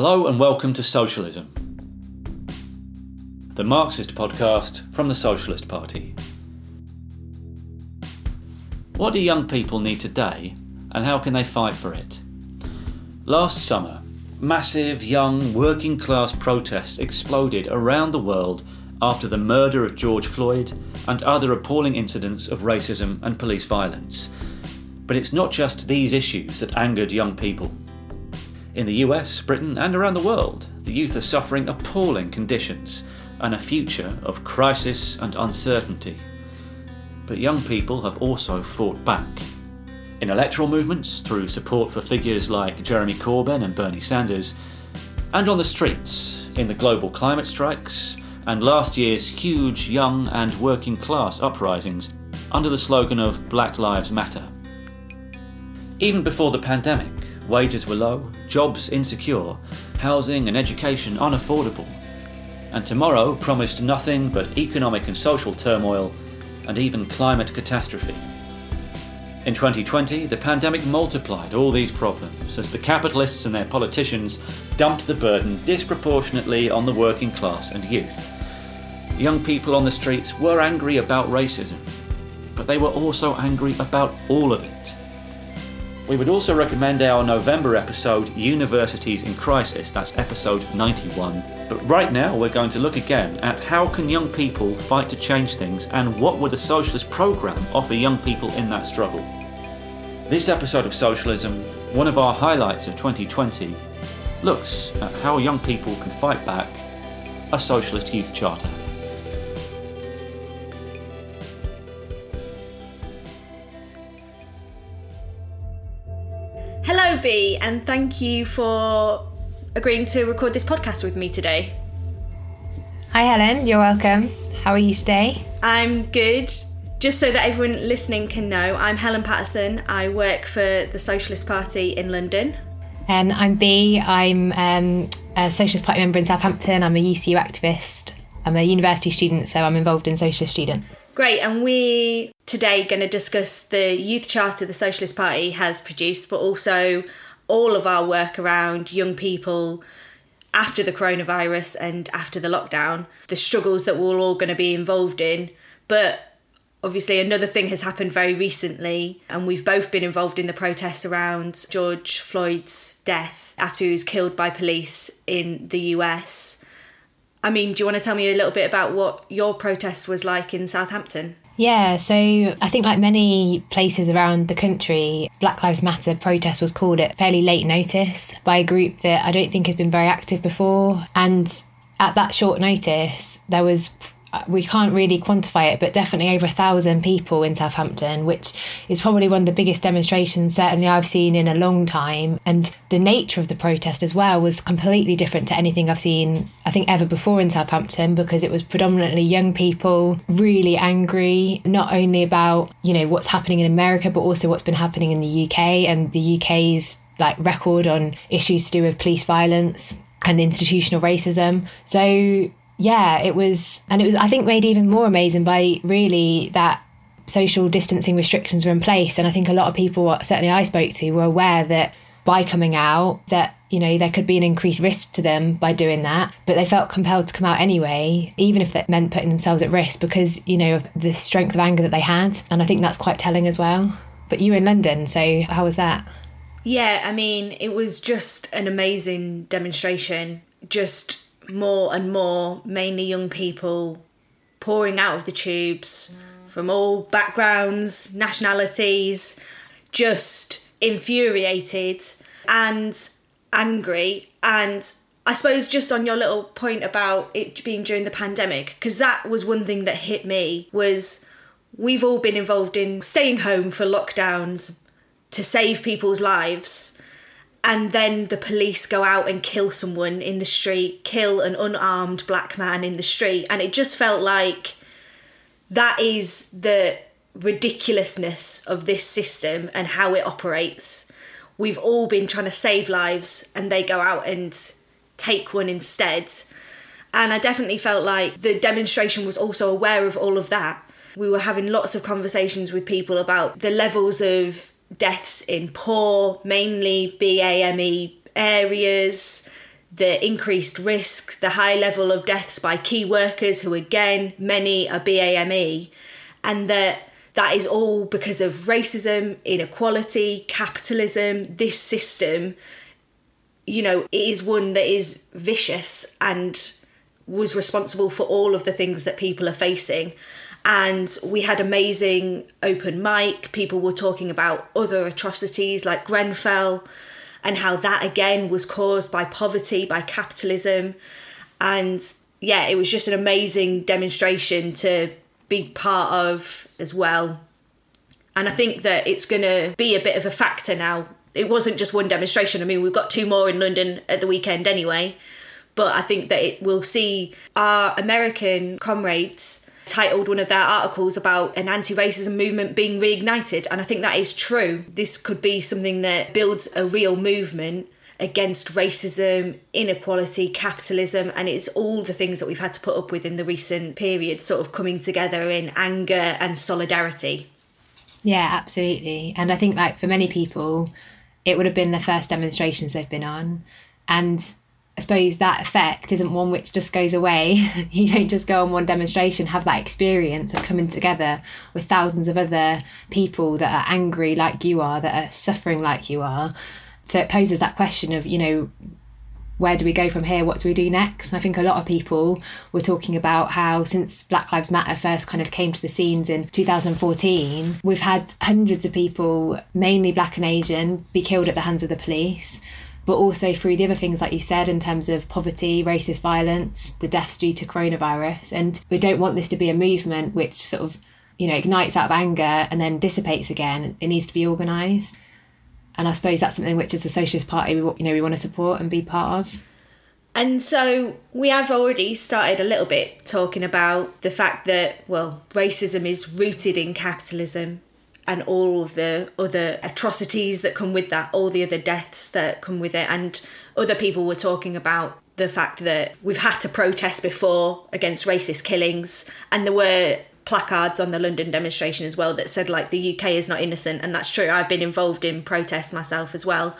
Hello and welcome to Socialism, the Marxist podcast from the Socialist Party. What do young people need today and how can they fight for it? Last summer, massive young working class protests exploded around the world after the murder of George Floyd and other appalling incidents of racism and police violence. But it's not just these issues that angered young people. In the US, Britain, and around the world, the youth are suffering appalling conditions and a future of crisis and uncertainty. But young people have also fought back. In electoral movements, through support for figures like Jeremy Corbyn and Bernie Sanders, and on the streets, in the global climate strikes, and last year's huge young and working class uprisings under the slogan of Black Lives Matter. Even before the pandemic, Wages were low, jobs insecure, housing and education unaffordable. And tomorrow promised nothing but economic and social turmoil and even climate catastrophe. In 2020, the pandemic multiplied all these problems as the capitalists and their politicians dumped the burden disproportionately on the working class and youth. Young people on the streets were angry about racism, but they were also angry about all of it. We would also recommend our November episode, Universities in Crisis, that's episode 91. But right now, we're going to look again at how can young people fight to change things and what would a socialist programme offer young people in that struggle. This episode of Socialism, one of our highlights of 2020, looks at how young people can fight back a socialist youth charter. And thank you for agreeing to record this podcast with me today. Hi, Helen. You're welcome. How are you today? I'm good. Just so that everyone listening can know, I'm Helen Patterson. I work for the Socialist Party in London. And I'm B. I'm um, a Socialist Party member in Southampton. I'm a UCU activist. I'm a university student, so I'm involved in Socialist Student. Great, and we today going to discuss the youth charter the Socialist Party has produced, but also all of our work around young people after the coronavirus and after the lockdown, the struggles that we're all going to be involved in. But obviously, another thing has happened very recently, and we've both been involved in the protests around George Floyd's death after he was killed by police in the US. I mean, do you want to tell me a little bit about what your protest was like in Southampton? Yeah, so I think, like many places around the country, Black Lives Matter protest was called at fairly late notice by a group that I don't think has been very active before. And at that short notice, there was Uh, we can't really quantify it, but definitely over a thousand people in Southampton, which is probably one of the biggest demonstrations certainly I've seen in a long time. And the nature of the protest as well was completely different to anything I've seen, I think, ever before in Southampton because it was predominantly young people, really angry, not only about, you know, what's happening in America, but also what's been happening in the UK and the UK's like record on issues to do with police violence and institutional racism. So yeah, it was, and it was, I think, made even more amazing by really that social distancing restrictions were in place. And I think a lot of people, certainly I spoke to, were aware that by coming out, that you know there could be an increased risk to them by doing that. But they felt compelled to come out anyway even if that meant putting themselves at risk because you know of the strength of anger that they had. And i think that's quite telling as well. But you were in london so how was that? Yeah i mean it was just an amazing demonstration. Just more and more, mainly young people, pouring out of the tubes from all backgrounds, nationalities, just infuriated and angry. And I suppose just on your little point about it being during the pandemic, because that was one thing that hit me was we've all been involved in staying home for lockdowns to save people's lives and then the police go out and kill someone in the street, kill an unarmed black man in the street. And it just felt like that is the ridiculousness of this system and how it operates. We've all been trying to save lives and they go out and take one instead. And I definitely felt like the demonstration was also aware of all of that. We were having lots of conversations with people about the levels of deaths in poor, mainly BAME areas, the increased risks, the high level of deaths by key workers, who again, many are BAME, and that that is all because of racism, inequality, capitalism, this system. You know, it is one that is vicious and was responsible for all of the things that people are facing. And we had amazing open mic. People were talking about other atrocities like Grenfell and how that again was caused by poverty, by capitalism. And yeah, it was just an amazing demonstration to be part of as well. And I think that it's going to be a bit of a factor now. It wasn't just one demonstration. I mean, we've got two more in London at the weekend anyway. But I think that it will see our American comrades titled one of their articles about an anti racism movement being reignited. And I think that is true. This could be something that builds a real movement against racism, inequality, capitalism, and it's all the things that we've had to put up with in the recent period, sort of coming together in anger and solidarity. Yeah, absolutely. And I think, like, for many people, it would have been the first demonstrations they've been on. And I suppose that effect isn't one which just goes away. you don't just go on one demonstration, have that experience of coming together with thousands of other people that are angry like you are, that are suffering like you are. So it poses that question of, you know, where do we go from here? What do we do next? And I think a lot of people were talking about how since Black Lives Matter first kind of came to the scenes in 2014, we've had hundreds of people, mainly black and Asian, be killed at the hands of the police but also through the other things like you said in terms of poverty, racist violence, the deaths due to coronavirus. And we don't want this to be a movement which sort of, you know, ignites out of anger and then dissipates again. It needs to be organised. And I suppose that's something which as a Socialist Party, we, you know, we want to support and be part of. And so we have already started a little bit talking about the fact that, well, racism is rooted in capitalism and all of the other atrocities that come with that, all the other deaths that come with it. And other people were talking about the fact that we've had to protest before against racist killings, and there were placards on the London demonstration as well that said like the UK is not innocent, and that's true. I've been involved in protests myself as well,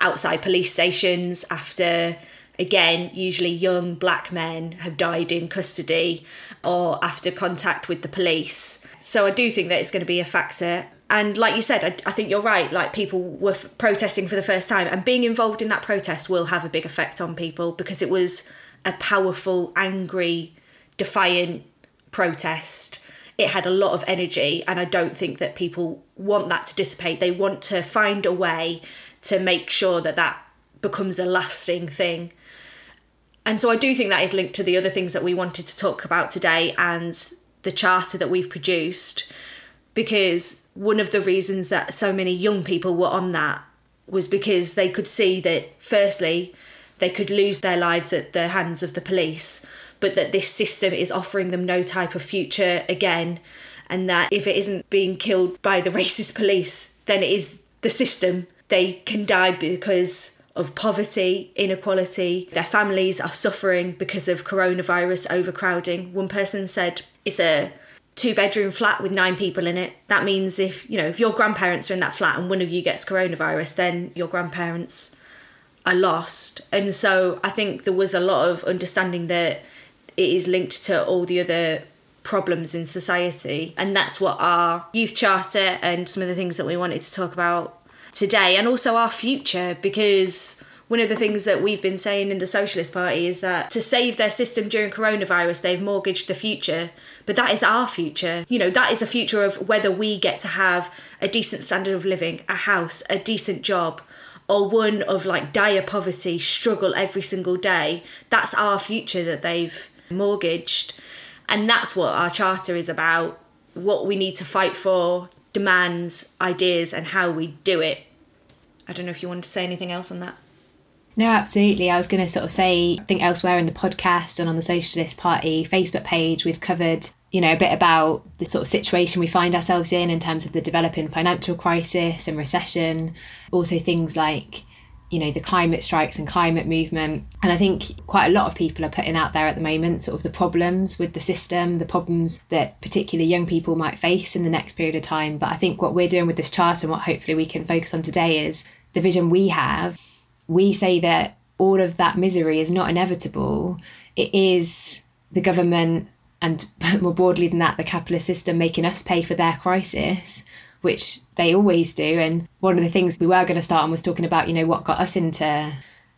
outside police stations after again, usually young black men have died in custody or after contact with the police. So I do think that it's going to be a factor. And like you said, I, I think you're right. Like people were f- protesting for the first time, and being involved in that protest will have a big effect on people because it was a powerful, angry, defiant protest. It had a lot of energy, and I don't think that people want that to dissipate. They want to find a way to make sure that that becomes a lasting thing. And so I do think that is linked to the other things that we wanted to talk about today and the charter that we've produced because one of the reasons that so many young people were on that was because they could see that firstly they could lose their lives at the hands of the police but that this system is offering them no type of future again and that if it isn't being killed by the racist police then it is the system they can die because of poverty, inequality. Their families are suffering because of coronavirus overcrowding. One person said it's a two bedroom flat with nine people in it. That means if, you know, if your grandparents are in that flat and one of you gets coronavirus, then your grandparents are lost. And so I think there was a lot of understanding that it is linked to all the other problems in society. And that's what our youth charter and some of the things that we wanted to talk about today and also our future because one of the things that we've been saying in the Socialist Party is that to save their system during coronavirus, they've mortgaged the future. But that is our future. You know, that is a future of whether we get to have a decent standard of living, a house, a decent job, or one of like dire poverty, struggle every single day. That's our future that they've mortgaged. And that's what our charter is about what we need to fight for, demands, ideas, and how we do it. I don't know if you want to say anything else on that. No, absolutely. I was going to sort of say, I think elsewhere in the podcast and on the Socialist Party Facebook page, we've covered, you know, a bit about the sort of situation we find ourselves in in terms of the developing financial crisis and recession. Also, things like, you know, the climate strikes and climate movement. And I think quite a lot of people are putting out there at the moment sort of the problems with the system, the problems that particularly young people might face in the next period of time. But I think what we're doing with this chart and what hopefully we can focus on today is the vision we have we say that all of that misery is not inevitable. It is the government and more broadly than that, the capitalist system making us pay for their crisis, which they always do. And one of the things we were going to start on was talking about, you know, what got us into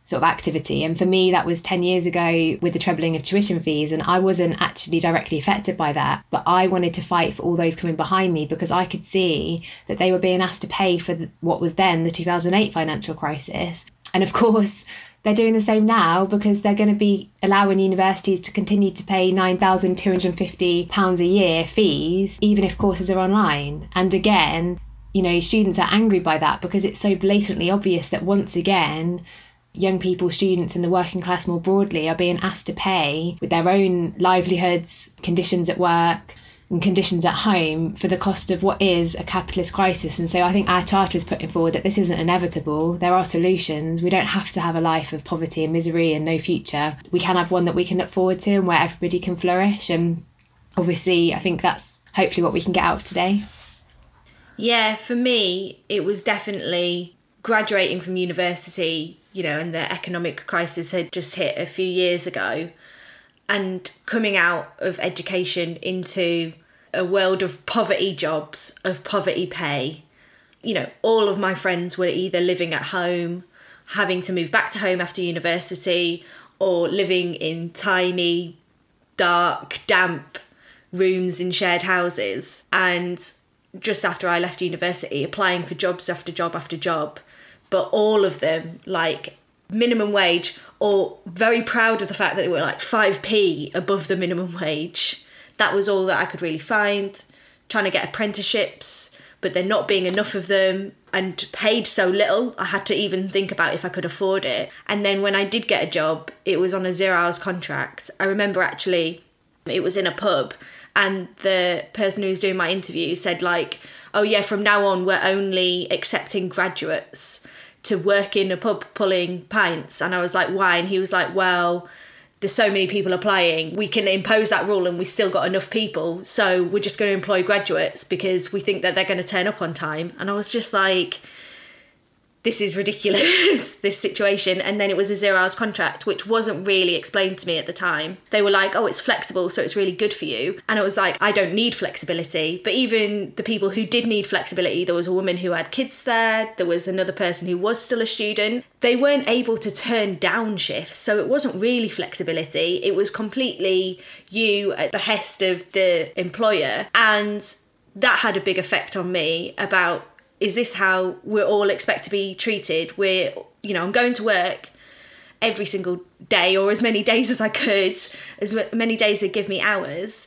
sort of activity. And for me, that was 10 years ago with the trebling of tuition fees. And I wasn't actually directly affected by that. But I wanted to fight for all those coming behind me because I could see that they were being asked to pay for what was then the 2008 financial crisis. And of course, they're doing the same now because they're going to be allowing universities to continue to pay £9,250 a year fees, even if courses are online. And again, you know, students are angry by that because it's so blatantly obvious that once again, young people, students, and the working class more broadly are being asked to pay with their own livelihoods, conditions at work, and conditions at home for the cost of what is a capitalist crisis. And so I think our charter is putting forward that this isn't inevitable. There are solutions. We don't have to have a life of poverty and misery and no future. We can have one that we can look forward to and where everybody can flourish. And obviously, I think that's hopefully what we can get out of today. Yeah, for me, it was definitely graduating from university you know, and the economic crisis had just hit a few years ago, and coming out of education into a world of poverty jobs, of poverty pay. You know, all of my friends were either living at home, having to move back to home after university, or living in tiny, dark, damp rooms in shared houses. And just after I left university, applying for jobs after job after job but all of them like minimum wage or very proud of the fact that they were like 5p above the minimum wage. That was all that I could really find. Trying to get apprenticeships, but there not being enough of them and paid so little, I had to even think about if I could afford it. And then when I did get a job, it was on a zero hours contract. I remember actually it was in a pub and the person who was doing my interview said like oh yeah from now on we're only accepting graduates to work in a pub pulling pints. And I was like, why? And he was like, well, there's so many people applying. We can impose that rule and we still got enough people. So we're just going to employ graduates because we think that they're going to turn up on time. And I was just like, this is ridiculous, this situation. And then it was a zero hours contract, which wasn't really explained to me at the time. They were like, oh, it's flexible, so it's really good for you. And it was like, I don't need flexibility. But even the people who did need flexibility, there was a woman who had kids there, there was another person who was still a student. They weren't able to turn down shifts, so it wasn't really flexibility. It was completely you at the behest of the employer. And that had a big effect on me about is this how we're all expect to be treated? We're, you know, I'm going to work every single day or as many days as I could, as many days they give me hours.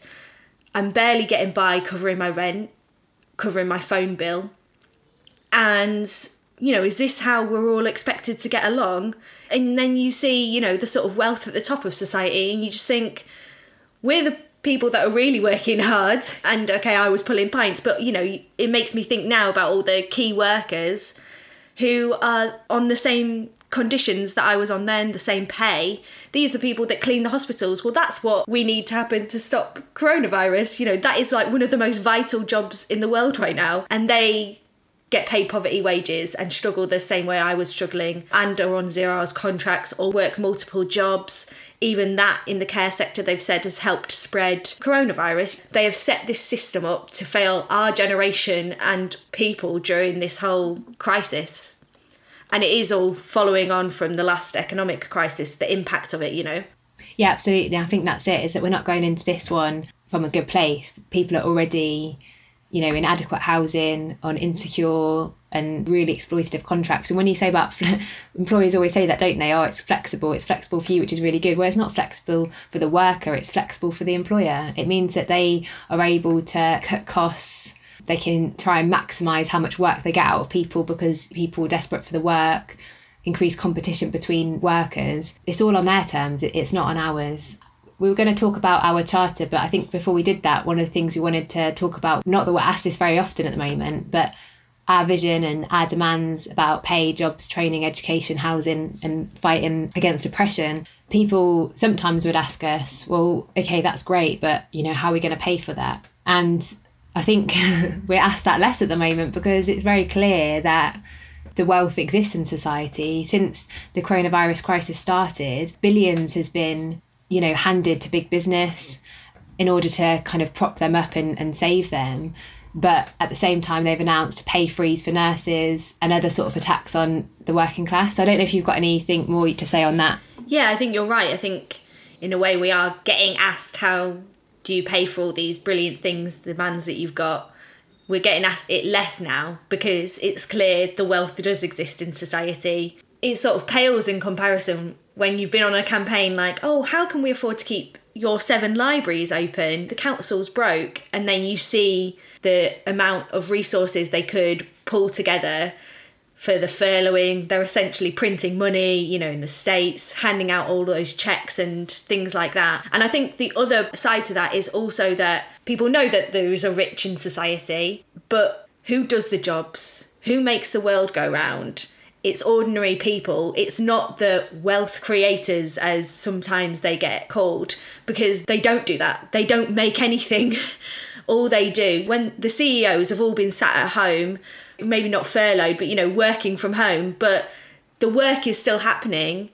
I'm barely getting by covering my rent, covering my phone bill. And, you know, is this how we're all expected to get along? And then you see, you know, the sort of wealth at the top of society and you just think, we're the people that are really working hard and okay i was pulling pints but you know it makes me think now about all the key workers who are on the same conditions that i was on then the same pay. These are the people that clean the hospitals. Well that's what we need to happen to stop coronavirus. You know that is like one of the most vital jobs in the world right now. And they get paid poverty wages and struggle the same way I was struggling and are on zero hours contracts or work multiple jobs. Even that in the care sector, they've said has helped spread coronavirus. They have set this system up to fail our generation and people during this whole crisis. And it is all following on from the last economic crisis, the impact of it, you know. Yeah, absolutely. I think that's it, is that we're not going into this one from a good place. People are already you know, inadequate housing, on insecure and really exploitative contracts. And when you say about employers always say that, don't they? Oh, it's flexible. It's flexible for you, which is really good. Well, it's not flexible for the worker. It's flexible for the employer. It means that they are able to cut costs. They can try and maximise how much work they get out of people because people are desperate for the work. Increase competition between workers. It's all on their terms. It's not on ours we were going to talk about our charter, but I think before we did that, one of the things we wanted to talk about, not that we're asked this very often at the moment, but our vision and our demands about pay, jobs, training, education, housing, and fighting against oppression. People sometimes would ask us, well, okay, that's great, but you know, how are we going to pay for that? And I think we're asked that less at the moment because it's very clear that the wealth exists in society. Since the coronavirus crisis started, billions has been, you know, handed to big business in order to kind of prop them up and, and save them. But at the same time, they've announced a pay freeze for nurses and other sort of attacks on the working class. So I don't know if you've got anything more to say on that. Yeah, I think you're right. I think in a way we are getting asked how do you pay for all these brilliant things, the demands that you've got. We're getting asked it less now because it's clear the wealth does exist in society. It sort of pales in comparison when you've been on a campaign like, oh, how can we afford to keep your seven libraries open? The council's broke, and then you see the amount of resources they could pull together for the furloughing. They're essentially printing money, you know, in the States, handing out all those checks and things like that. And I think the other side to that is also that people know that there is a rich in society, but who does the jobs? Who makes the world go round? It's ordinary people. It's not the wealth creators, as sometimes they get called, because they don't do that. They don't make anything. all they do, when the CEOs have all been sat at home maybe not furloughed, but you know, working from home, but the work is still happening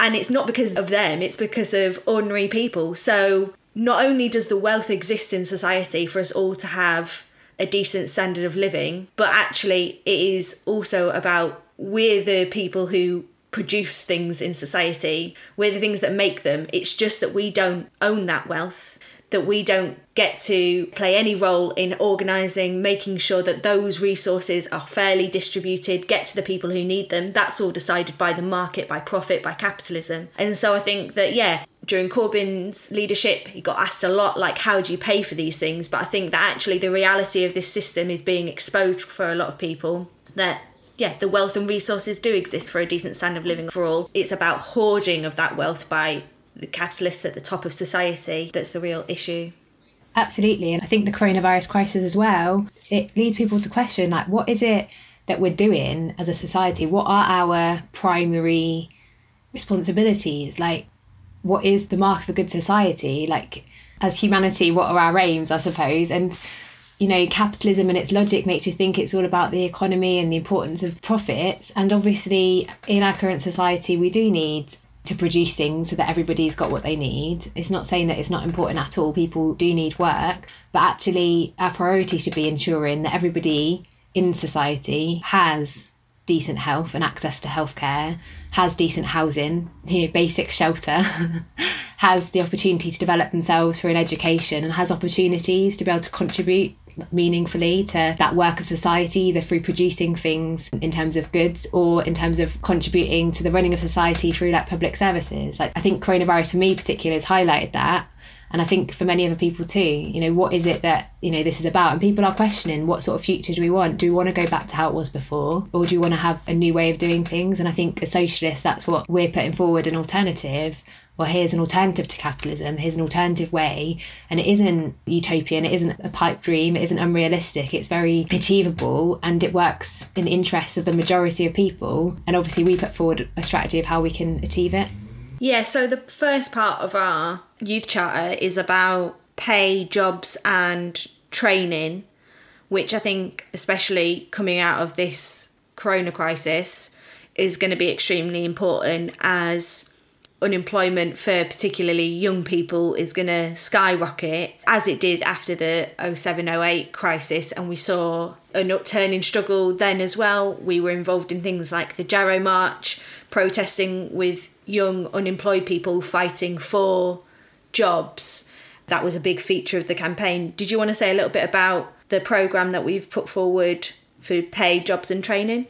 and it's not because of them, it's because of ordinary people. So not only does the wealth exist in society for us all to have a decent standard of living, but actually it is also about we're the people who produce things in society. We're the things that make them. It's just that we don't own that wealth that we don't get to play any role in organising, making sure that those resources are fairly distributed, get to the people who need them. That's all decided by the market, by profit, by capitalism. And so I think that, yeah, during Corbyn's leadership, he got asked a lot, like, how do you pay for these things? But I think that actually the reality of this system is being exposed for a lot of people that yeah, the wealth and resources do exist for a decent standard of living for all. It's about hoarding of that wealth by the capitalists at the top of society that's the real issue. Absolutely. And I think the coronavirus crisis as well, it leads people to question like, what is it that we're doing as a society? What are our primary responsibilities? Like, what is the mark of a good society? Like, as humanity, what are our aims, I suppose? And, you know, capitalism and its logic makes you think it's all about the economy and the importance of profits. And obviously, in our current society, we do need to produce things so that everybody's got what they need. It's not saying that it's not important at all. People do need work, but actually, our priority should be ensuring that everybody in society has decent health and access to healthcare, has decent housing, you know, basic shelter, has the opportunity to develop themselves through an education, and has opportunities to be able to contribute meaningfully to that work of society, either through producing things in terms of goods or in terms of contributing to the running of society through like public services. Like I think coronavirus for me particularly has highlighted that. And I think for many other people too, you know, what is it that, you know, this is about? And people are questioning what sort of future do we want? Do we want to go back to how it was before? Or do we want to have a new way of doing things? And I think as socialists, that's what we're putting forward an alternative well, here's an alternative to capitalism, here's an alternative way. And it isn't utopian, it isn't a pipe dream, it isn't unrealistic, it's very achievable and it works in the interests of the majority of people. And obviously, we put forward a strategy of how we can achieve it. Yeah, so the first part of our youth charter is about pay, jobs, and training, which I think, especially coming out of this corona crisis, is going to be extremely important as unemployment for particularly young people is going to skyrocket as it did after the 0708 crisis. And we saw an upturn in struggle then as well. We were involved in things like the jarrow march protesting with young unemployed people fighting for jobs. That was a big feature of the campaign. Did you want to say a little bit about the program that we've put forward for pay jobs and training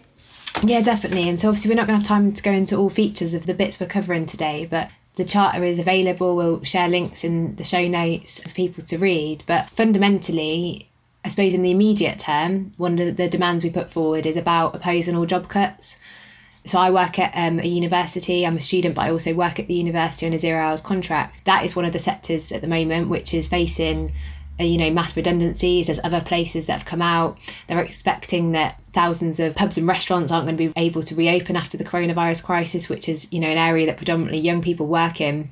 yeah, definitely. And so obviously we're not going to have time to go into all features of the bits we're covering today, but the charter is available. We'll share links in the show notes for people to read. But fundamentally, I suppose in the immediate term, one of the demands we put forward is about opposing all job cuts. So I work at um, a university. I'm a student, but I also work at the university on a zero hours contract. That is one of the sectors at the moment which is facing Uh, you know mass redundancies there's other places that have come out they're expecting that thousands of pubs and restaurants aren't going to be able to reopen after the coronavirus crisis which is you know an area that predominantly young people work in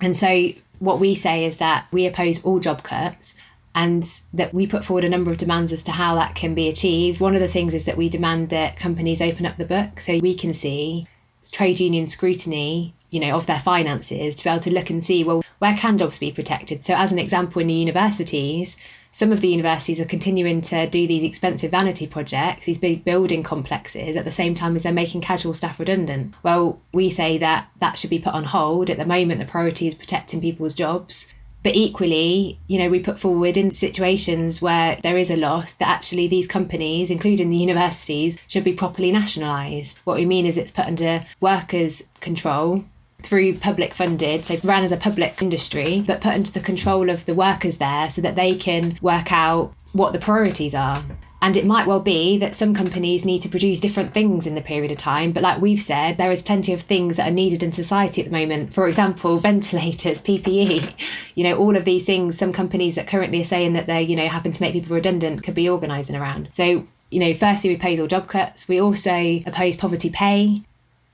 and so what we say is that we oppose all job cuts and that we put forward a number of demands as to how that can be achieved. One of the things is that we demand that companies open up the book so we can see trade union scrutiny you know of their finances to be able to look and see well where can jobs be protected? So as an example in the universities some of the universities are continuing to do these expensive vanity projects these big building complexes at the same time as they're making casual staff redundant. Well we say that that should be put on hold. At the moment the priority is protecting people's jobs. But equally, you know, we put forward in situations where there is a loss that actually these companies, including the universities, should be properly nationalised. What we mean is it's put under workers' control through public funded, so ran as a public industry, but put under the control of the workers there so that they can work out what the priorities are. And it might well be that some companies need to produce different things in the period of time. But like we've said, there is plenty of things that are needed in society at the moment. For example, ventilators, PPE, you know, all of these things, some companies that currently are saying that they're, you know, having to make people redundant could be organising around. So, you know, firstly, we oppose all job cuts. We also oppose poverty pay.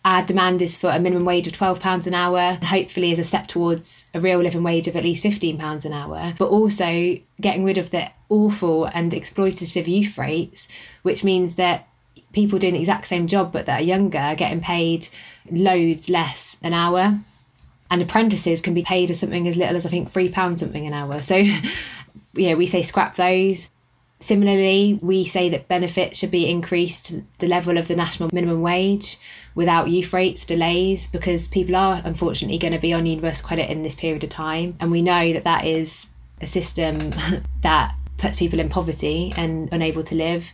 Our demand is for a minimum wage of £12 an hour, and hopefully as a step towards a real living wage of at least £15 an hour, but also getting rid of the awful and exploitative youth rates, which means that people doing the exact same job but that are younger are getting paid loads less an hour. And apprentices can be paid as something as little as I think £3 something an hour. So, you know, we say scrap those. Similarly, we say that benefits should be increased to the level of the national minimum wage without youth rates delays because people are unfortunately going to be on universal credit in this period of time. And we know that that is a system that puts people in poverty and unable to live.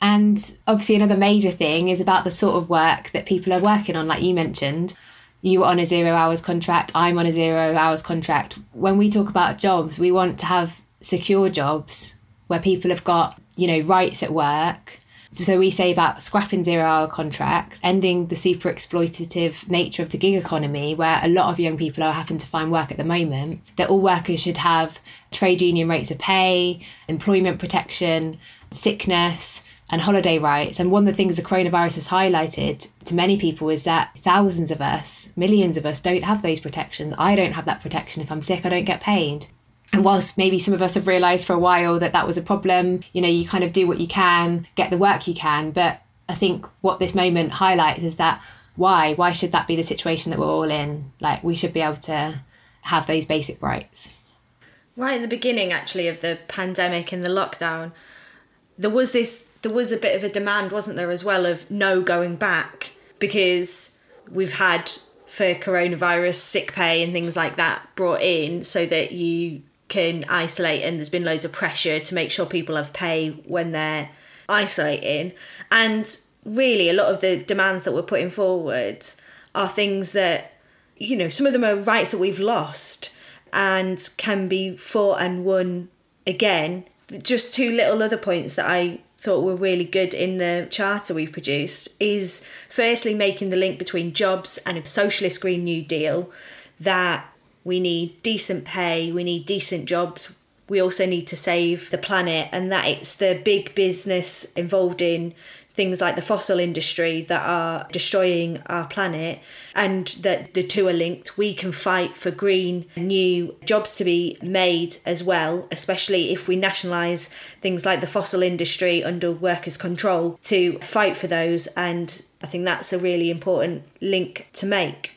And obviously, another major thing is about the sort of work that people are working on, like you mentioned. You were on a zero hours contract, I'm on a zero hours contract. When we talk about jobs, we want to have secure jobs where people have got, you know, rights at work. So, so we say about scrapping zero hour contracts, ending the super exploitative nature of the gig economy, where a lot of young people are having to find work at the moment, that all workers should have trade union rates of pay, employment protection, sickness, and holiday rights. And one of the things the coronavirus has highlighted to many people is that thousands of us, millions of us, don't have those protections. I don't have that protection. If I'm sick, I don't get paid. And whilst maybe some of us have realised for a while that that was a problem, you know, you kind of do what you can, get the work you can. But I think what this moment highlights is that why? Why should that be the situation that we're all in? Like, we should be able to have those basic rights. Right at the beginning, actually, of the pandemic and the lockdown, there was this, there was a bit of a demand, wasn't there, as well, of no going back because we've had for coronavirus sick pay and things like that brought in so that you can isolate and there's been loads of pressure to make sure people have pay when they're isolating. And really a lot of the demands that we're putting forward are things that you know some of them are rights that we've lost and can be fought and won again. Just two little other points that i thought were really good in the charter we've produced is firstly making the link between jobs and a socialist green new deal that we need decent pay, we need decent jobs, we also need to save the planet, and that it's the big business involved in things like the fossil industry that are destroying our planet and that the two are linked. We can fight for green new jobs to be made as well especially if we nationalize things like the fossil industry under workers control to fight for those and i think that's a really important link to make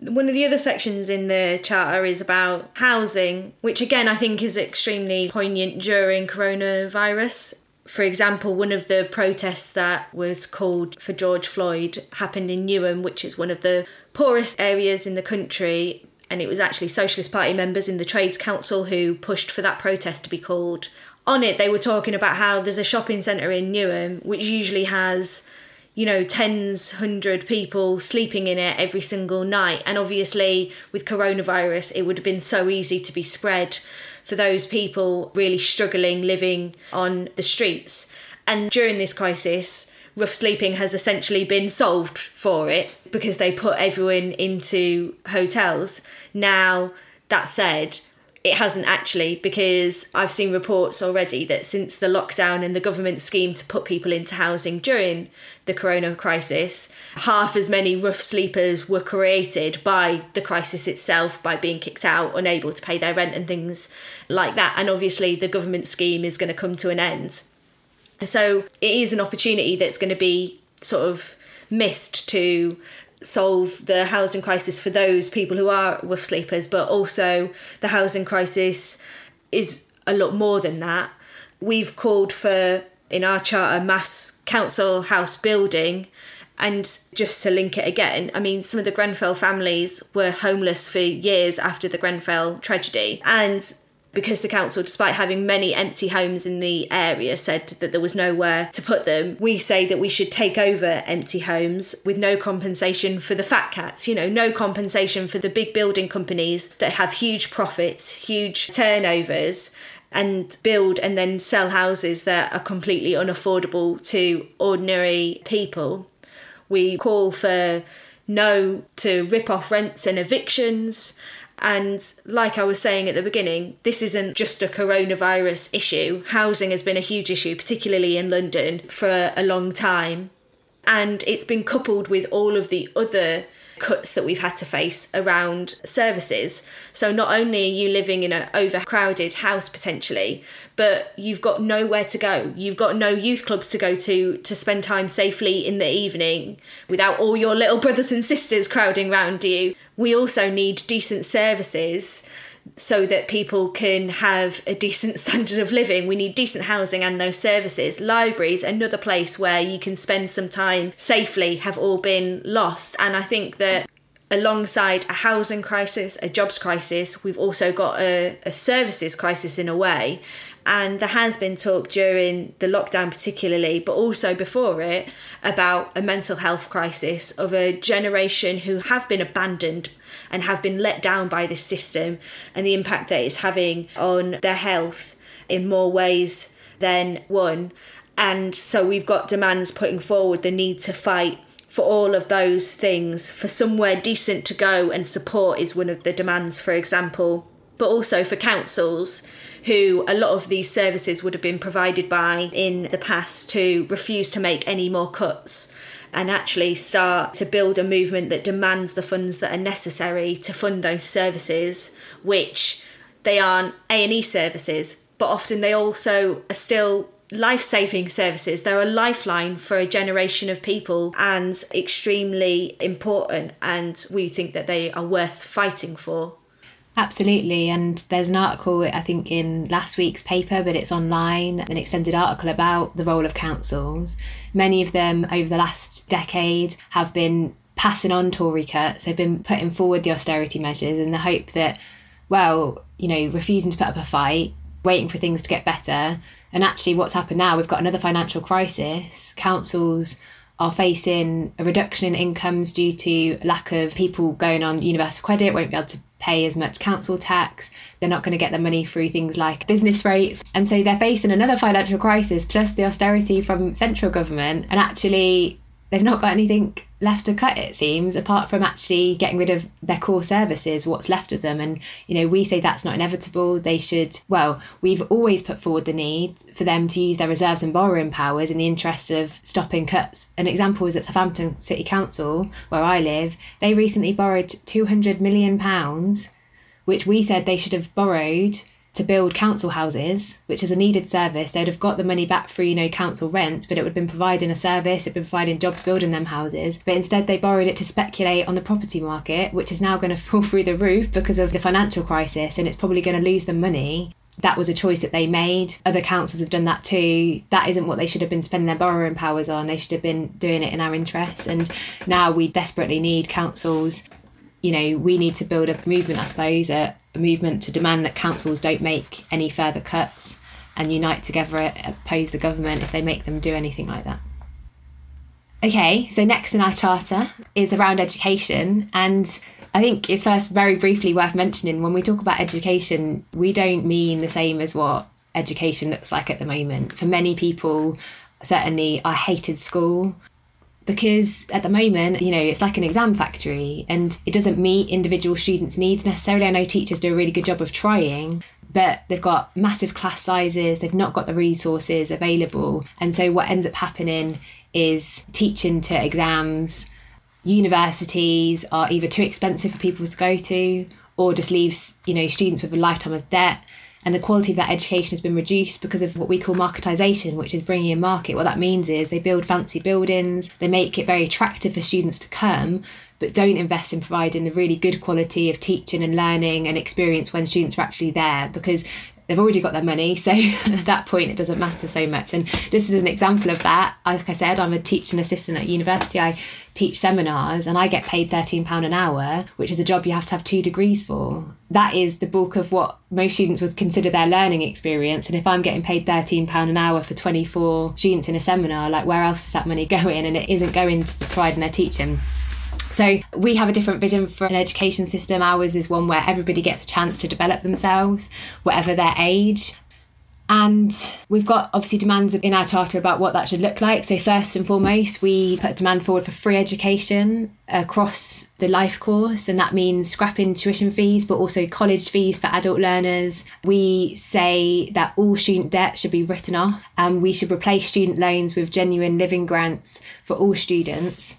one of the other sections in the charter is about housing, which again I think is extremely poignant during coronavirus. For example, one of the protests that was called for George Floyd happened in Newham, which is one of the poorest areas in the country. And it was actually Socialist Party members in the Trades Council who pushed for that protest to be called. On it, they were talking about how there's a shopping centre in Newham which usually has you know, tens, hundred people sleeping in it every single night. And obviously, with coronavirus, it would have been so easy to be spread for those people really struggling living on the streets. And during this crisis, rough sleeping has essentially been solved for it because they put everyone into hotels. Now, that said, it hasn't actually, because I've seen reports already that since the lockdown and the government scheme to put people into housing during the corona crisis, half as many rough sleepers were created by the crisis itself, by being kicked out, unable to pay their rent, and things like that. And obviously, the government scheme is going to come to an end. So it is an opportunity that's going to be sort of missed to solve the housing crisis for those people who are with sleepers, but also the housing crisis is a lot more than that. We've called for, in our charter, mass council house building. And just to link it again, I mean, some of the Grenfell families were homeless for years after the Grenfell tragedy. And because the council, despite having many empty homes in the area, said that there was nowhere to put them, we say that we should take over empty homes with no compensation for the fat cats, you know, no compensation for the big building companies that have huge profits, huge turnovers. And build and then sell houses that are completely unaffordable to ordinary people. We call for no to rip off rents and evictions and like I was saying at the beginning, this isn't just a coronavirus issue. Housing has been a huge issue, particularly in London, for a long time. And it's been coupled with all of the other cuts that we've had to face around services. So not only are you living in an overcrowded house potentially, but you've got nowhere to go. You've got no youth clubs to go to to spend time safely in the evening without all your little brothers and sisters crowding around you. We also need decent services so that people can have a decent standard of living. We need decent housing and those services. Libraries, another place where you can spend some time safely, have all been lost. And I think that alongside a housing crisis, a jobs crisis, we've also got a, a services crisis in a way. And there has been talk during the lockdown, particularly, but also before it, about a mental health crisis of a generation who have been abandoned and have been let down by this system and the impact that it's having on their health in more ways than one. And so we've got demands putting forward the need to fight for all of those things, for somewhere decent to go and support is one of the demands, for example, but also for councils who a lot of these services would have been provided by in the past to refuse to make any more cuts and actually start to build a movement that demands the funds that are necessary to fund those services which they aren't A&E services but often they also are still life-saving services. They're a lifeline for a generation of people and extremely important and we think that they are worth fighting for Absolutely. And there's an article, I think, in last week's paper, but it's online, an extended article about the role of councils. Many of them over the last decade have been passing on Tory cuts. They've been putting forward the austerity measures in the hope that, well, you know, refusing to put up a fight, waiting for things to get better. And actually, what's happened now, we've got another financial crisis. Councils are facing a reduction in incomes due to lack of people going on universal credit, won't be able to pay as much council tax. They're not going to get the money through things like business rates. And so they're facing another financial crisis plus the austerity from central government. And actually, they've not got anything left to cut it seems apart from actually getting rid of their core services what's left of them. And you know we say that's not inevitable. They should well we've always put forward the need for them to use their reserves and borrowing powers in the interest of stopping cuts. An example is at Southampton City Council where I live they recently borrowed 200 million pounds which we said they should have borrowed to build council houses, which is a needed service. They'd have got the money back through, you know, council rent, but it would have been providing a service, it'd been providing jobs building them houses. But instead they borrowed it to speculate on the property market, which is now going to fall through the roof because of the financial crisis and it's probably going to lose them money. That was a choice that they made. Other councils have done that too. That isn't what they should have been spending their borrowing powers on. They should have been doing it in our interests. And now we desperately need councils you know, we need to build a movement, I suppose, a movement to demand that councils don't make any further cuts and unite together oppose the government if they make them do anything like that. Okay, so next in our charter is around education. And I think it's first very briefly worth mentioning when we talk about education, we don't mean the same as what education looks like at the moment. For many people, certainly, I hated school because at the moment, you know, it's like an exam factory and it doesn't meet individual students' needs necessarily. I know teachers do a really good job of trying, but they've got massive class sizes, they've not got the resources available. And so what ends up happening is teaching to exams, universities are either too expensive for people to go to or just leaves, you know, students with a lifetime of debt and the quality of that education has been reduced because of what we call marketisation, which is bringing in market. What that means is they build fancy buildings, they make it very attractive for students to come, but don't invest in providing the really good quality of teaching and learning and experience when students are actually there because they've already got their money so at that point it doesn't matter so much. And this is an example of that like i said i'm a teaching assistant at university. I teach seminars and i get paid 13 pound an hour which is a job you have to have two degrees for. That is the bulk of what most students would consider their learning experience. And if i'm getting paid 13 pound an hour for 24 students in a seminar like where else is that money going? And it isn't going to the pride in their teaching so we have a different vision for an education system. Ours is one where everybody gets a chance to develop themselves, whatever their age. And we've got obviously demands in our charter about what that should look like. So, first and foremost, we put demand forward for free education across the life course, and that means scrapping tuition fees, but also college fees for adult learners. We say that all student debt should be written off, and we should replace student loans with genuine living grants for all students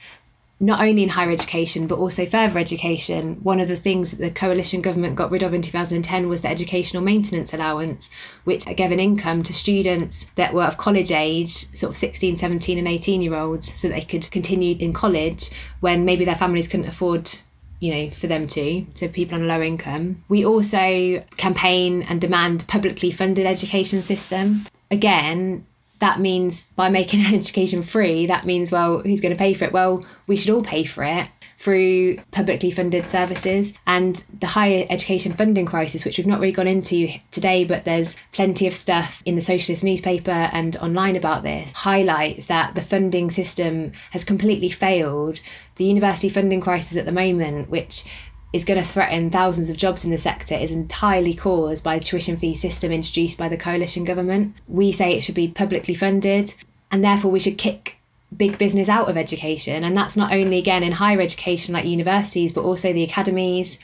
not only in higher education but also further education. One of the things that the coalition government got rid of in 2010 was the educational maintenance allowance, which gave an income to students that were of college age, sort of 16, 17, and 18 year olds, so they could continue in college when maybe their families couldn't afford you know, for them to, so people on a low income. We also campaign and demand publicly funded education system. Again, that means by making education free, that means, well, who's going to pay for it? Well, we should all pay for it through publicly funded services and the higher education funding crisis, which we've not really gone into today, but there's plenty of stuff in the socialist newspaper and online about this, highlights that the funding system has completely failed. The university funding crisis at the moment, which is going to threaten thousands of jobs in the sector is entirely caused by the tuition fee system introduced by the coalition government. We say it should be publicly funded, and therefore we should kick big business out of education. And that's not only, again, in higher education like universities, but also the academies,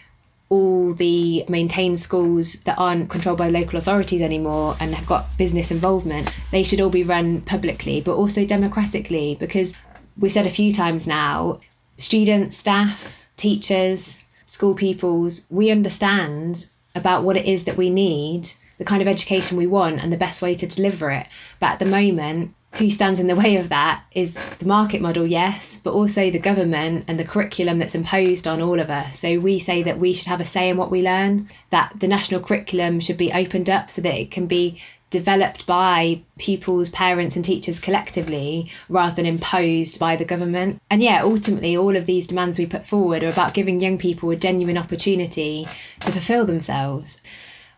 all the maintained schools that aren't controlled by local authorities anymore and have got business involvement. They should all be run publicly, but also democratically, because we've said a few times now students, staff, teachers, school pupils, we understand about what it is that we need, the kind of education we want, and the best way to deliver it. But at the moment, who stands in the way of that is the market model, yes, but also the government and the curriculum that's imposed on all of us. So we say that we should have a say in what we learn, that the national curriculum should be opened up so that it can be developed by pupils, parents, and teachers collectively rather than imposed by the government. And yeah, ultimately, all of these demands we put forward are about giving young people a genuine opportunity to fulfill themselves.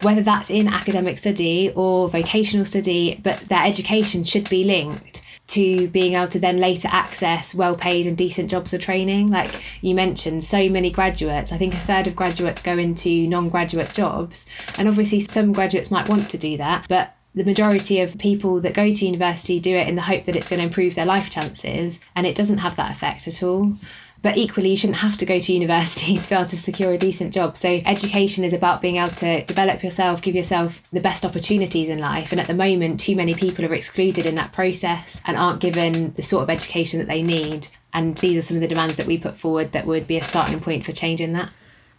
Whether that's in academic study or vocational study, but their education should be linked to being able to then later access well paid and decent jobs or training. Like you mentioned, so many graduates, I think a third of graduates go into non graduate jobs. And obviously, some graduates might want to do that, but the majority of people that go to university do it in the hope that it's going to improve their life chances, and it doesn't have that effect at all. But equally, you shouldn't have to go to university to be able to secure a decent job. So, education is about being able to develop yourself, give yourself the best opportunities in life. And at the moment, too many people are excluded in that process and aren't given the sort of education that they need. And these are some of the demands that we put forward that would be a starting point for changing that.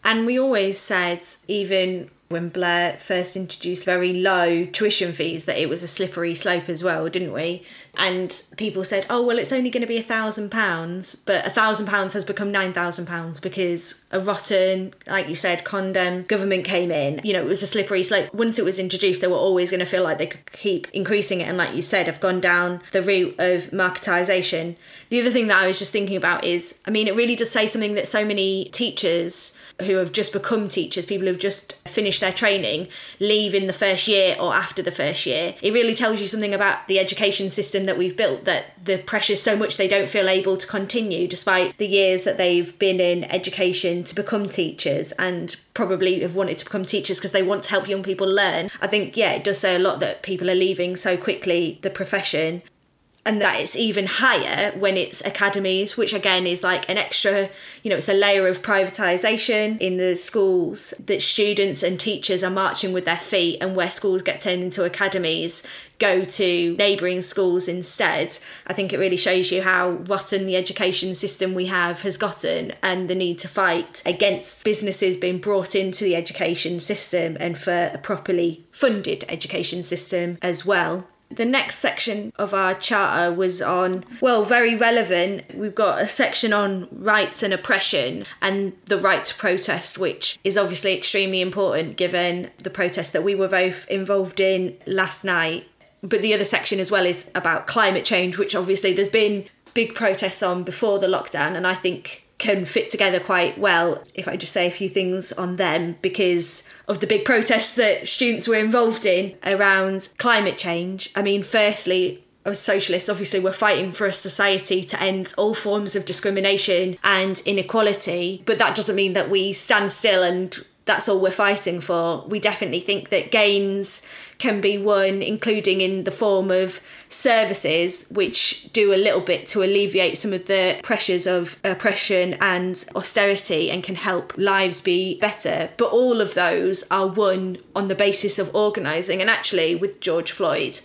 And we always said, even when Blair first introduced very low tuition fees that it was a slippery slope as well, didn't we? And people said, "Oh well, it's only going to be a thousand pounds," but a thousand pounds has become nine thousand pounds because a rotten, like you said, ConDem government came in. You know, it was a slippery slope. Once it was introduced, they were always going to feel like they could keep increasing it, and like you said, have gone down the route of marketisation. The other thing that I was just thinking about is, I mean, it really does say something that so many teachers who have just become teachers, people who've just finished their training, leave in the first year or after the first year. It really tells you something about the education system that we've built that the pressure's so much they don't feel able to continue despite the years that they've been in education to become teachers and probably have wanted to become teachers because they want to help young people learn. I think, yeah, it does say a lot that people are leaving so quickly the profession and that it's even higher when it's academies, which again is like an extra, you know, it's a layer of privatisation in the schools that students and teachers are marching with their feet, and where schools get turned into academies, go to neighbouring schools instead. I think it really shows you how rotten the education system we have has gotten and the need to fight against businesses being brought into the education system and for a properly funded education system as well. The next section of our charter was on, well, very relevant. We've got a section on rights and oppression and the right to protest, which is obviously extremely important given the protest that we were both involved in last night. But the other section as well is about climate change, which obviously there's been big protests on before the lockdown, and I think can fit together quite well if I just say a few things on them because of the big protests that students were involved in around climate change. I mean, firstly, as socialists, obviously, we're fighting for a society to end all forms of discrimination and inequality, but that doesn't mean that we stand still and that's all we're fighting for. We definitely think that gains can be won, including in the form of services, which do a little bit to alleviate some of the pressures of oppression and austerity and can help lives be better. But all of those are won on the basis of organising. And actually, with George Floyd,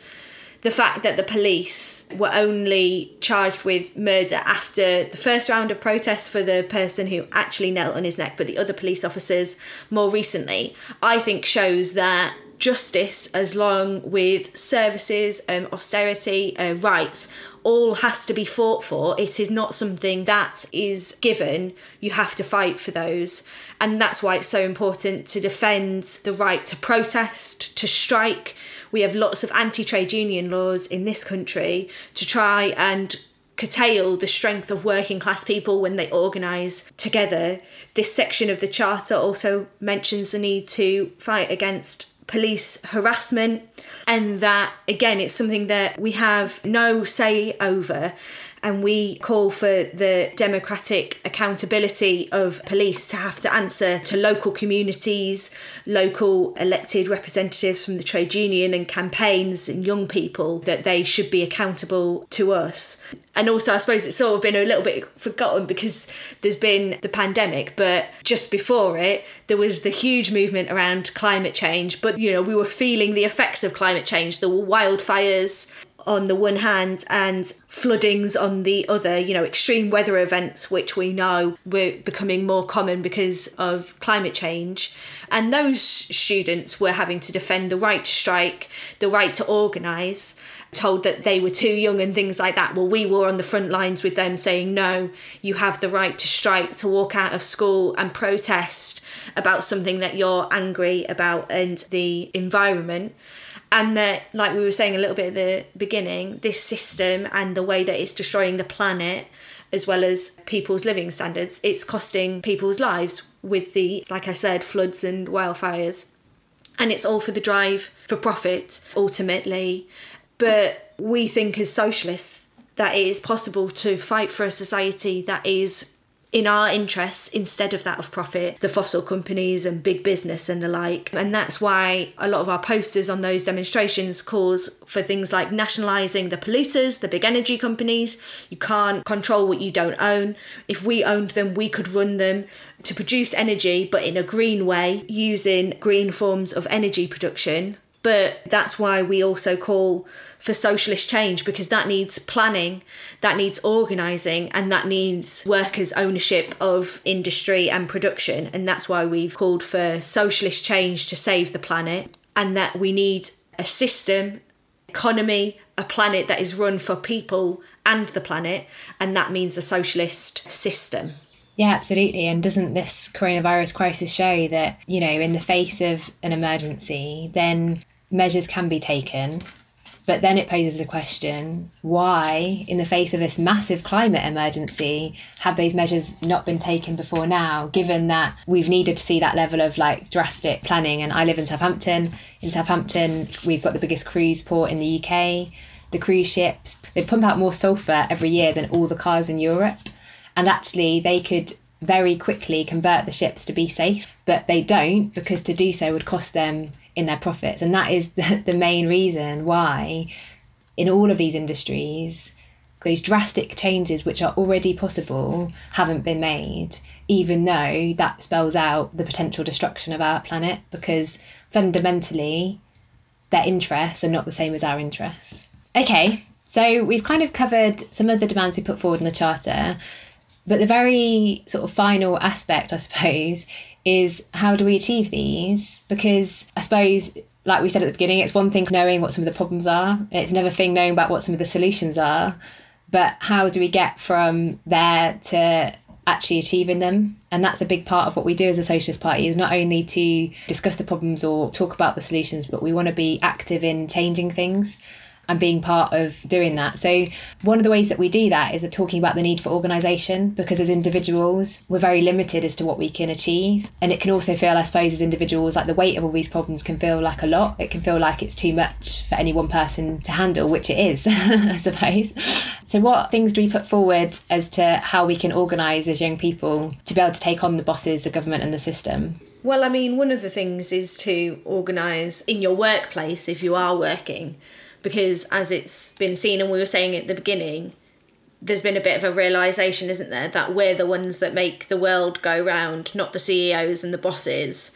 the fact that the police were only charged with murder after the first round of protests for the person who actually knelt on his neck, but the other police officers more recently, I think shows that justice, as long with services, um, austerity, uh, rights, all has to be fought for. It is not something that is given. You have to fight for those. And that's why it's so important to defend the right to protest, to strike, we have lots of anti trade union laws in this country to try and curtail the strength of working class people when they organise together. This section of the Charter also mentions the need to fight against police harassment, and that again, it's something that we have no say over and we call for the democratic accountability of police to have to answer to local communities, local elected representatives from the trade union and campaigns and young people that they should be accountable to us. And also, I suppose it's sort of been a little bit forgotten because there's been the pandemic, but just before it, there was the huge movement around climate change. But, you know, we were feeling the effects of climate change, the wildfires, on the one hand and floodings on the other, you know, extreme weather events, which we know were becoming more common because of climate change. And those students were having to defend the right to strike, the right to organise, told that they were too young and things like that. Well, we were on the front lines with them saying, no, you have the right to strike, to walk out of school and protest about something that you're angry about and the environment and that like we were saying a little bit at the beginning this system and the way that it's destroying the planet as well as people's living standards it's costing people's lives with the like i said floods and wildfires. And it's all for the drive for profit ultimately. But we think as socialists that it is possible to fight for a society that is in our interests instead of that of profit, the fossil companies and big business and the like. And that's why a lot of our posters on those demonstrations calls for things like nationalising the polluters, the big energy companies. You can't control what you don't own. If we owned them, we could run them to produce energy, but in a green way, using green forms of energy production. But that's why we also call for socialist change because that needs planning, that needs organising, and that needs workers' ownership of industry and production. And that's why we've called for socialist change to save the planet, and that we need a system, economy, a planet that is run for people and the planet, and that means a socialist system. Yeah, absolutely. And doesn't this coronavirus crisis show that, you know, in the face of an emergency, then measures can be taken but then it poses the question why, in the face of this massive climate emergency, have those measures not been taken before now, given that we've needed to see that level of like drastic planning? And I live in Southampton. In Southampton, we've got the biggest cruise port in the UK. The cruise ships, they pump out more sulfur every year than all the cars in Europe. And actually, they could very quickly convert the ships to be safe, but they don't because to do so would cost them in their profits. And that is the, the main reason why, in all of these industries, those drastic changes which are already possible haven't been made, even though that spells out the potential destruction of our planet because fundamentally their interests are not the same as our interests. Okay, so we've kind of covered some of the demands we put forward in the Charter, but the very sort of final aspect, I suppose, is how do we achieve these? Because I suppose, like we said at the beginning, it's one thing knowing what some of the problems are, it's another thing knowing about what some of the solutions are. But how do we get from there to actually achieving them? And that's a big part of what we do as a Socialist Party is not only to discuss the problems or talk about the solutions, but we want to be active in changing things and being part of doing that. So, one of the ways that we do that is talking about the need for organisation because as individuals, we're very limited as to what we can achieve. And it can also feel, I suppose, as individuals, like the weight of all these problems can feel like a lot. It can feel like it's too much for any one person to handle, which it is, I suppose. So, what things do we put forward as to how we can organise as young people to be able to take on the bosses, the government, and the system? Well, I mean, one of the things is to organise in your workplace if you are working because as it's been seen and we were saying at the beginning there's been a bit of a realization isn't there that we're the ones that make the world go round not the CEOs and the bosses.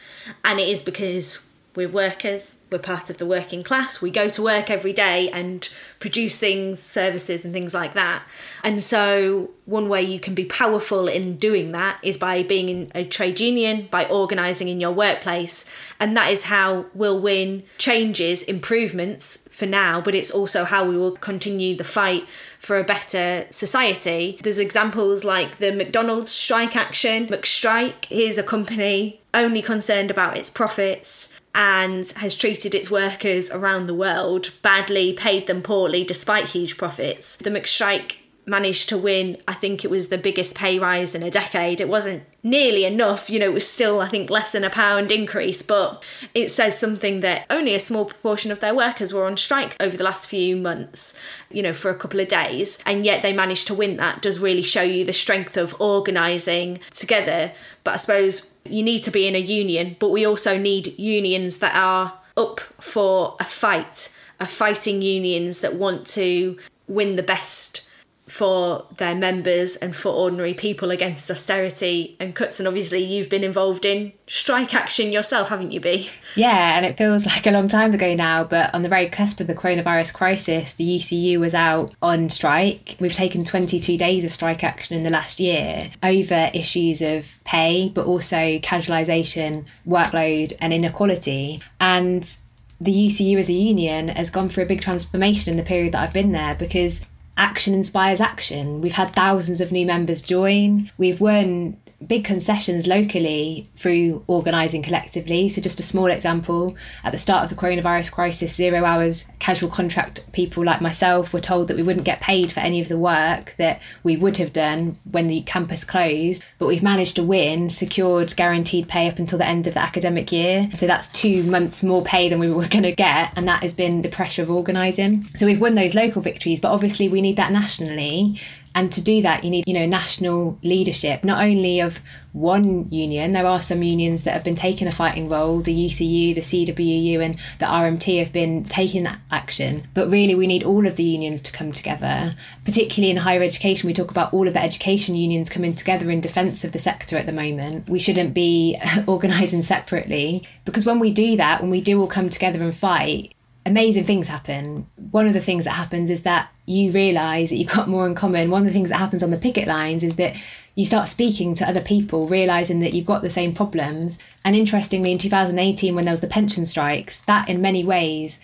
And it is because we're workers we're part of the working class we go to work every day and produce things services and things like that. And so one way you can be powerful in doing that is by being in a trade union by organizing in your workplace. And that is how we'll win changes improvements for now but it's also how we will continue the fight for a better society. There's examples like the McDonald's strike action. McStrike is a company only concerned about its profits and has treated its workers around the world badly, paid them poorly despite huge profits. The McStrike managed to win, I think it was the biggest pay rise in a decade. It wasn't nearly enough, you know, it was still, I think, less than a pound increase, but it says something that only a small proportion of their workers were on strike over the last few months, you know, for a couple of days, and yet they managed to win that does really show you the strength of organising together. But I suppose you need to be in a union, but we also need unions that are up for a fight, are fighting unions that want to win the best for their members and for ordinary people against austerity and cuts. And obviously, you've been involved in strike action yourself, haven't you, Bea? Yeah, and it feels like a long time ago now, but on the very cusp of the coronavirus crisis, the UCU was out on strike. We've taken 22 days of strike action in the last year over issues of pay, but also casualisation, workload, and inequality. And the UCU as a union has gone through a big transformation in the period that I've been there because action inspires action. We've had thousands of new members join. We've won big concessions locally through organising collectively. So, just a small example at the start of the coronavirus crisis, zero hours casual contract people like myself were told that we wouldn't get paid for any of the work that we would have done when the campus closed. But we've managed to win, secured guaranteed pay up until the end of the academic year. So, that's two months more pay than we were going to get. And that has been the pressure of organising. So, we've won those local victories, but obviously, we need that nationally and to do that you need you know national leadership not only of one union. There are some unions that have been taking a fighting role. The UCU the CWU and the RMT have been taking that action. But really we need all of the unions to come together. Particularly in higher education we talk about all of the education unions coming together in defence of the sector at the moment. We shouldn't be organising separately because when we do that when we do all come together and fight amazing things happen. One of the things that happens is that you realise that you've got more in common. One of the things that happens on the picket lines is that you start speaking to other people, realizing that you've got the same problems. And interestingly, in 2018, when there was the pension strikes, that in many ways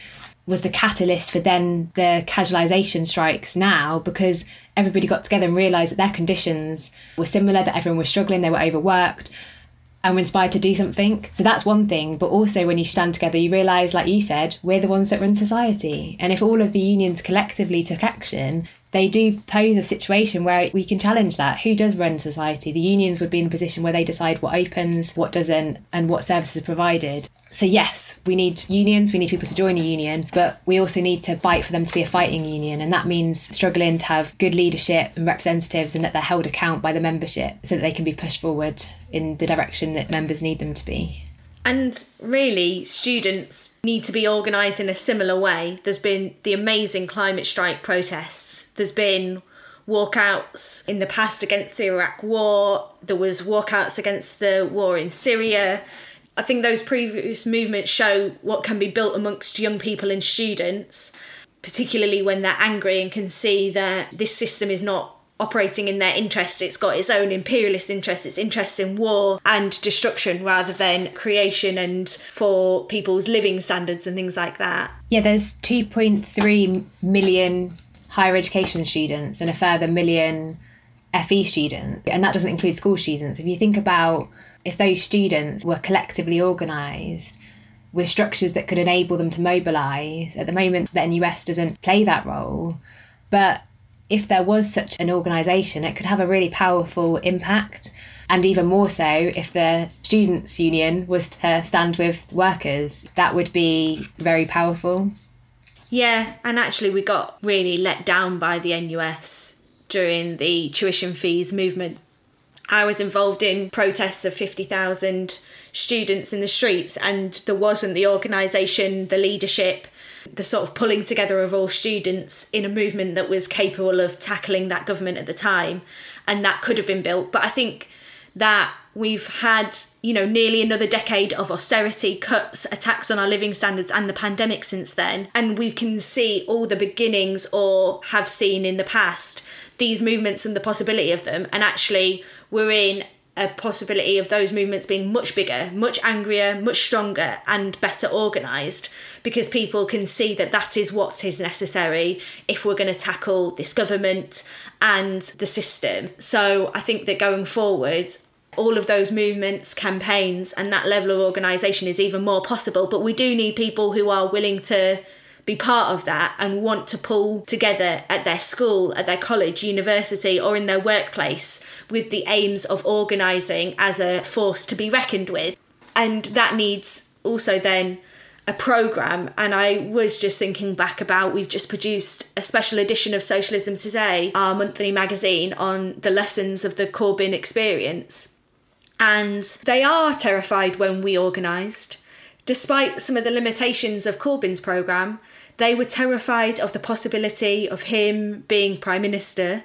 was the catalyst for then the casualisation strikes now because everybody got together and realised that their conditions were similar, that everyone was struggling, they were overworked and we're inspired to do something. So that's one thing. But also, when you stand together, you realise, like you said, we're the ones that run society. And if all of the unions collectively took action, they do pose a situation where we can challenge that. Who does run society? The unions would be in a position where they decide what opens, what doesn't, and what services are provided. So, yes, we need unions, we need people to join a union, but we also need to fight for them to be a fighting union. And that means struggling to have good leadership and representatives and that they're held account by the membership so that they can be pushed forward in the direction that members need them to be. And really, students need to be organised in a similar way. There's been the amazing climate strike protests, there's been walkouts in the past against the Iraq war. There was walkouts against the war in Syria. I think those previous movements show what can be built amongst young people and students, particularly when they're angry and can see that this system is not operating in their interest. It's got its own imperialist interests, its interest in war and destruction rather than creation and for people's living standards and things like that. Yeah, there's 2.3 million higher education students and a further million FE students, and that doesn't include school students. If you think about if those students were collectively organised with structures that could enable them to mobilise, at the moment the NUS doesn't play that role, but if there was such an organisation, it could have a really powerful impact. And even more so, if the students' union was to stand with workers, that would be very powerful. Yeah, and actually, we got really let down by the NUS during the tuition fees movement. I was involved in protests of 50,000 students in the streets, and there wasn't the organisation, the leadership, the sort of pulling together of all students in a movement that was capable of tackling that government at the time. And that could have been built. But I think that we've had, you know, nearly another decade of austerity, cuts, attacks on our living standards, and the pandemic since then. And we can see all the beginnings or have seen in the past these movements and the possibility of them. And actually, we're in a possibility of those movements being much bigger, much angrier, much stronger, and better organised because people can see that that is what is necessary if we're going to tackle this government and the system. So I think that going forward, all of those movements, campaigns, and that level of organisation is even more possible. But we do need people who are willing to be part of that and want to pull together at their school, at their college, university, or in their workplace with the aims of organising as a force to be reckoned with. And that needs also then a program and i was just thinking back about we've just produced a special edition of socialism today our monthly magazine on the lessons of the corbyn experience and they are terrified when we organised despite some of the limitations of corbyn's programme they were terrified of the possibility of him being Prime Minister,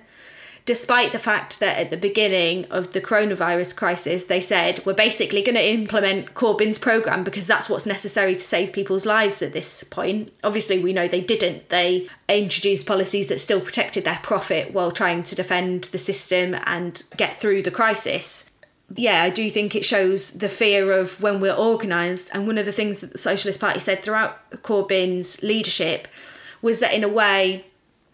despite the fact that at the beginning of the coronavirus crisis, they said, we're basically going to implement Corbyn's programme because that's what's necessary to save people's lives at this point. Obviously, we know they didn't. They introduced policies that still protected their profit while trying to defend the system and get through the crisis yeah, I do think it shows the fear of when we're organised. And one of the things that the Socialist Party said throughout Corbyn's leadership was that, in a way,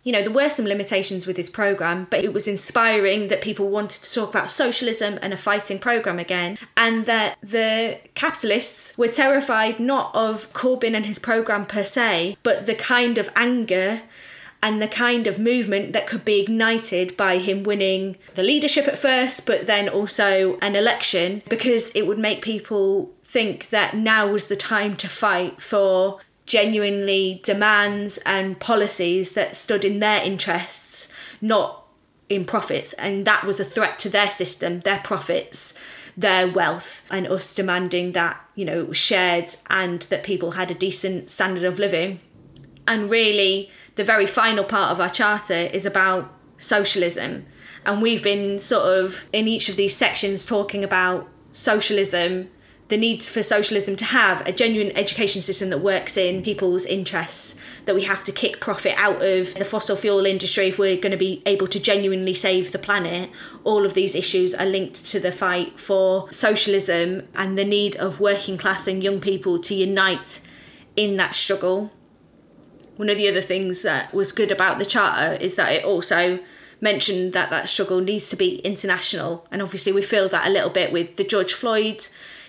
you know, there were some limitations with his programme, but it was inspiring that people wanted to talk about socialism and a fighting programme again, and that the capitalists were terrified not of Corbyn and his programme per se, but the kind of anger and the kind of movement that could be ignited by him winning the leadership at first, but then also an election, because it would make people think that now was the time to fight for genuinely demands and policies that stood in their interests, not in profits. And that was a threat to their system, their profits, their wealth, and us demanding that, you know, it was shared and that people had a decent standard of living. And really, the very final part of our charter is about socialism. And we've been sort of in each of these sections talking about socialism, the need for socialism to have a genuine education system that works in people's interests, that we have to kick profit out of the fossil fuel industry if we're going to be able to genuinely save the planet. All of these issues are linked to the fight for socialism and the need of working class and young people to unite in that struggle one of the other things that was good about the charter is that it also mentioned that that struggle needs to be international. And obviously we feel that a little bit with the george floyd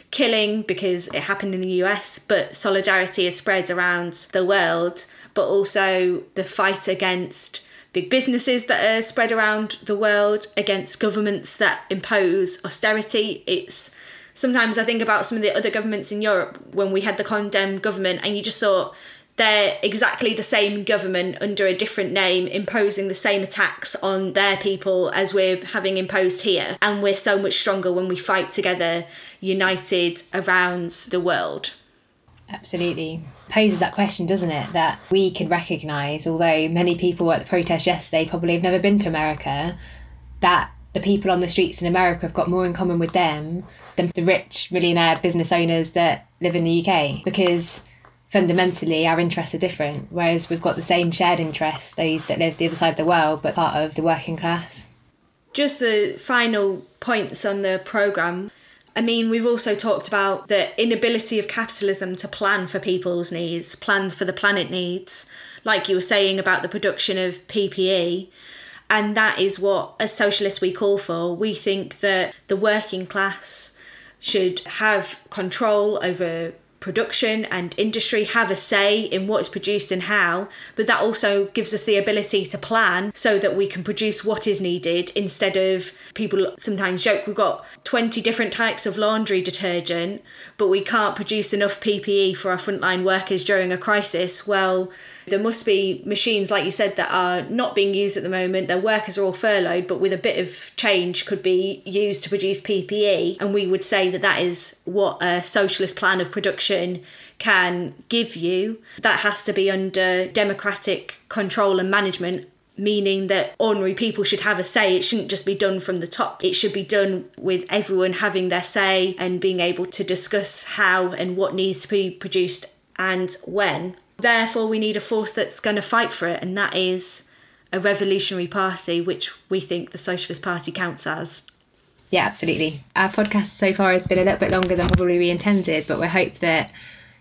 killing because it happened in the us but solidarity is spread around the world but also the fight against big businesses that are spread around the world against governments that impose austerity. It's sometimes i think about some of the other governments in europe when we had the condemned government and you just thought they're exactly the same government under a different name imposing the same attacks on their people as we're having imposed here. And we're so much stronger when we fight together, united around the world. Absolutely. Poses that question, doesn't it? That we can recognise, although many people at the protest yesterday probably have never been to America, that the people on the streets in America have got more in common with them than the rich millionaire business owners that live in the UK. Because fundamentally our interests are different, whereas we've got the same shared interests, those that live the other side of the world but part of the working class. Just the final points on the programme. I mean, we've also talked about the inability of capitalism to plan for people's needs, plan for the planet needs, like you were saying about the production of PPE. And that is what, as socialists, we call for. We think that the working class should have control over production and industry have a say in what is produced and how, but that also gives us the ability to plan so that we can produce what is needed instead of people sometimes joke we've got 20 different types of laundry detergent, but we can't produce enough PPE for our frontline workers during a crisis. Well, there must be machines, like you said, that are not being used at the moment. Their workers are all furloughed, but with a bit of change could be used to produce PPE. And we would say that that is what a socialist plan of production can give you. That has to be under democratic control and management meaning that ordinary people should have a say. It shouldn't just be done from the top. It should be done with everyone having their say and being able to discuss how and what needs to be produced and when. Therefore, we need a force that's going to fight for it, and that is a revolutionary party, which we think the Socialist Party counts as. Yeah, absolutely. Our podcast so far has been a little bit longer than probably we intended, but we hope that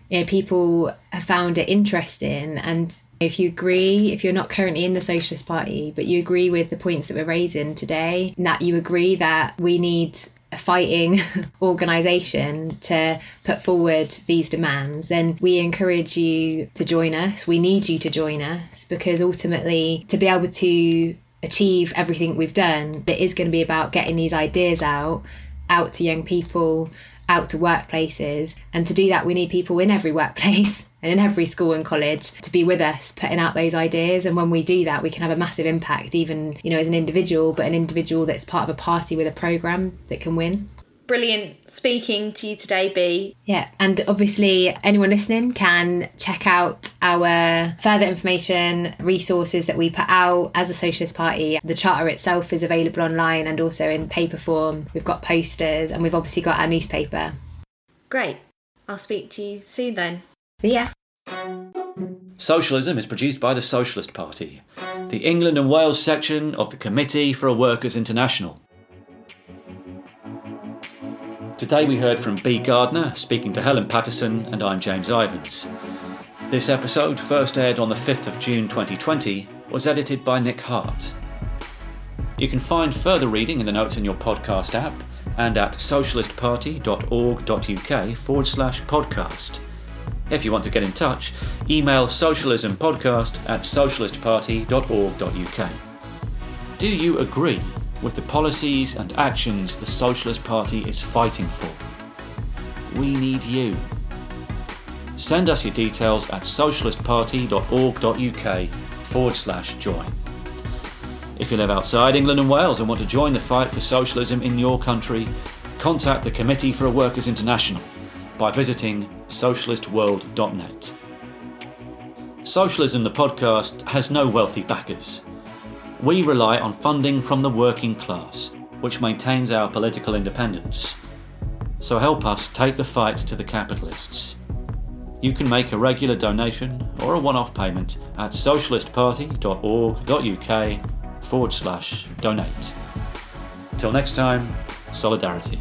you know people have found it interesting. And if you agree, if you're not currently in the Socialist Party, but you agree with the points that we're raising today, that you agree that we need a fighting organisation to put forward these demands, then we encourage you to join us. We need you to join us because ultimately, to be able to achieve everything we've done, it is going to be about getting these ideas out, out to young people, out to workplaces. And to do that, we need people in every workplace and in every school and college to be with us, putting out those ideas. And when we do that, we can have a massive impact, even, you know, as an individual, but an individual that's part of a party with a programme that can win. Brilliant speaking to you today, B. Yeah, and obviously, anyone listening can check out our further information, resources that we put out as a Socialist Party. The charter itself is available online and also in paper form. We've got posters and we've obviously got our newspaper. Great. I'll speak to you soon then. See ya. Socialism is produced by the Socialist Party, the England and Wales section of the Committee for a Workers' International. Today we heard from B. Gardner speaking to Helen Pattison, and I'm James Ivens. This episode, first aired on the 5th of June 2020, was edited by Nick Hart. You can find further reading in the notes in your podcast app and at socialistparty.org.uk forward slash podcast. If you want to get in touch, email socialismpodcast at socialistparty.org.uk. Do you agree with the policies and actions the Socialist Party is fighting for. We need you. Send us your details at socialistparty.org.uk forward slash join. If you live outside England and Wales and want to join the fight for socialism in your country, contact the Committee for a Workers' International by visiting socialistworld.net. Socialism, the podcast, has no wealthy backers. We rely on funding from the working class, which maintains our political independence. So help us take the fight to the capitalists. You can make a regular donation or a one off payment at socialistparty.org.uk forward slash donate. Till next time, solidarity.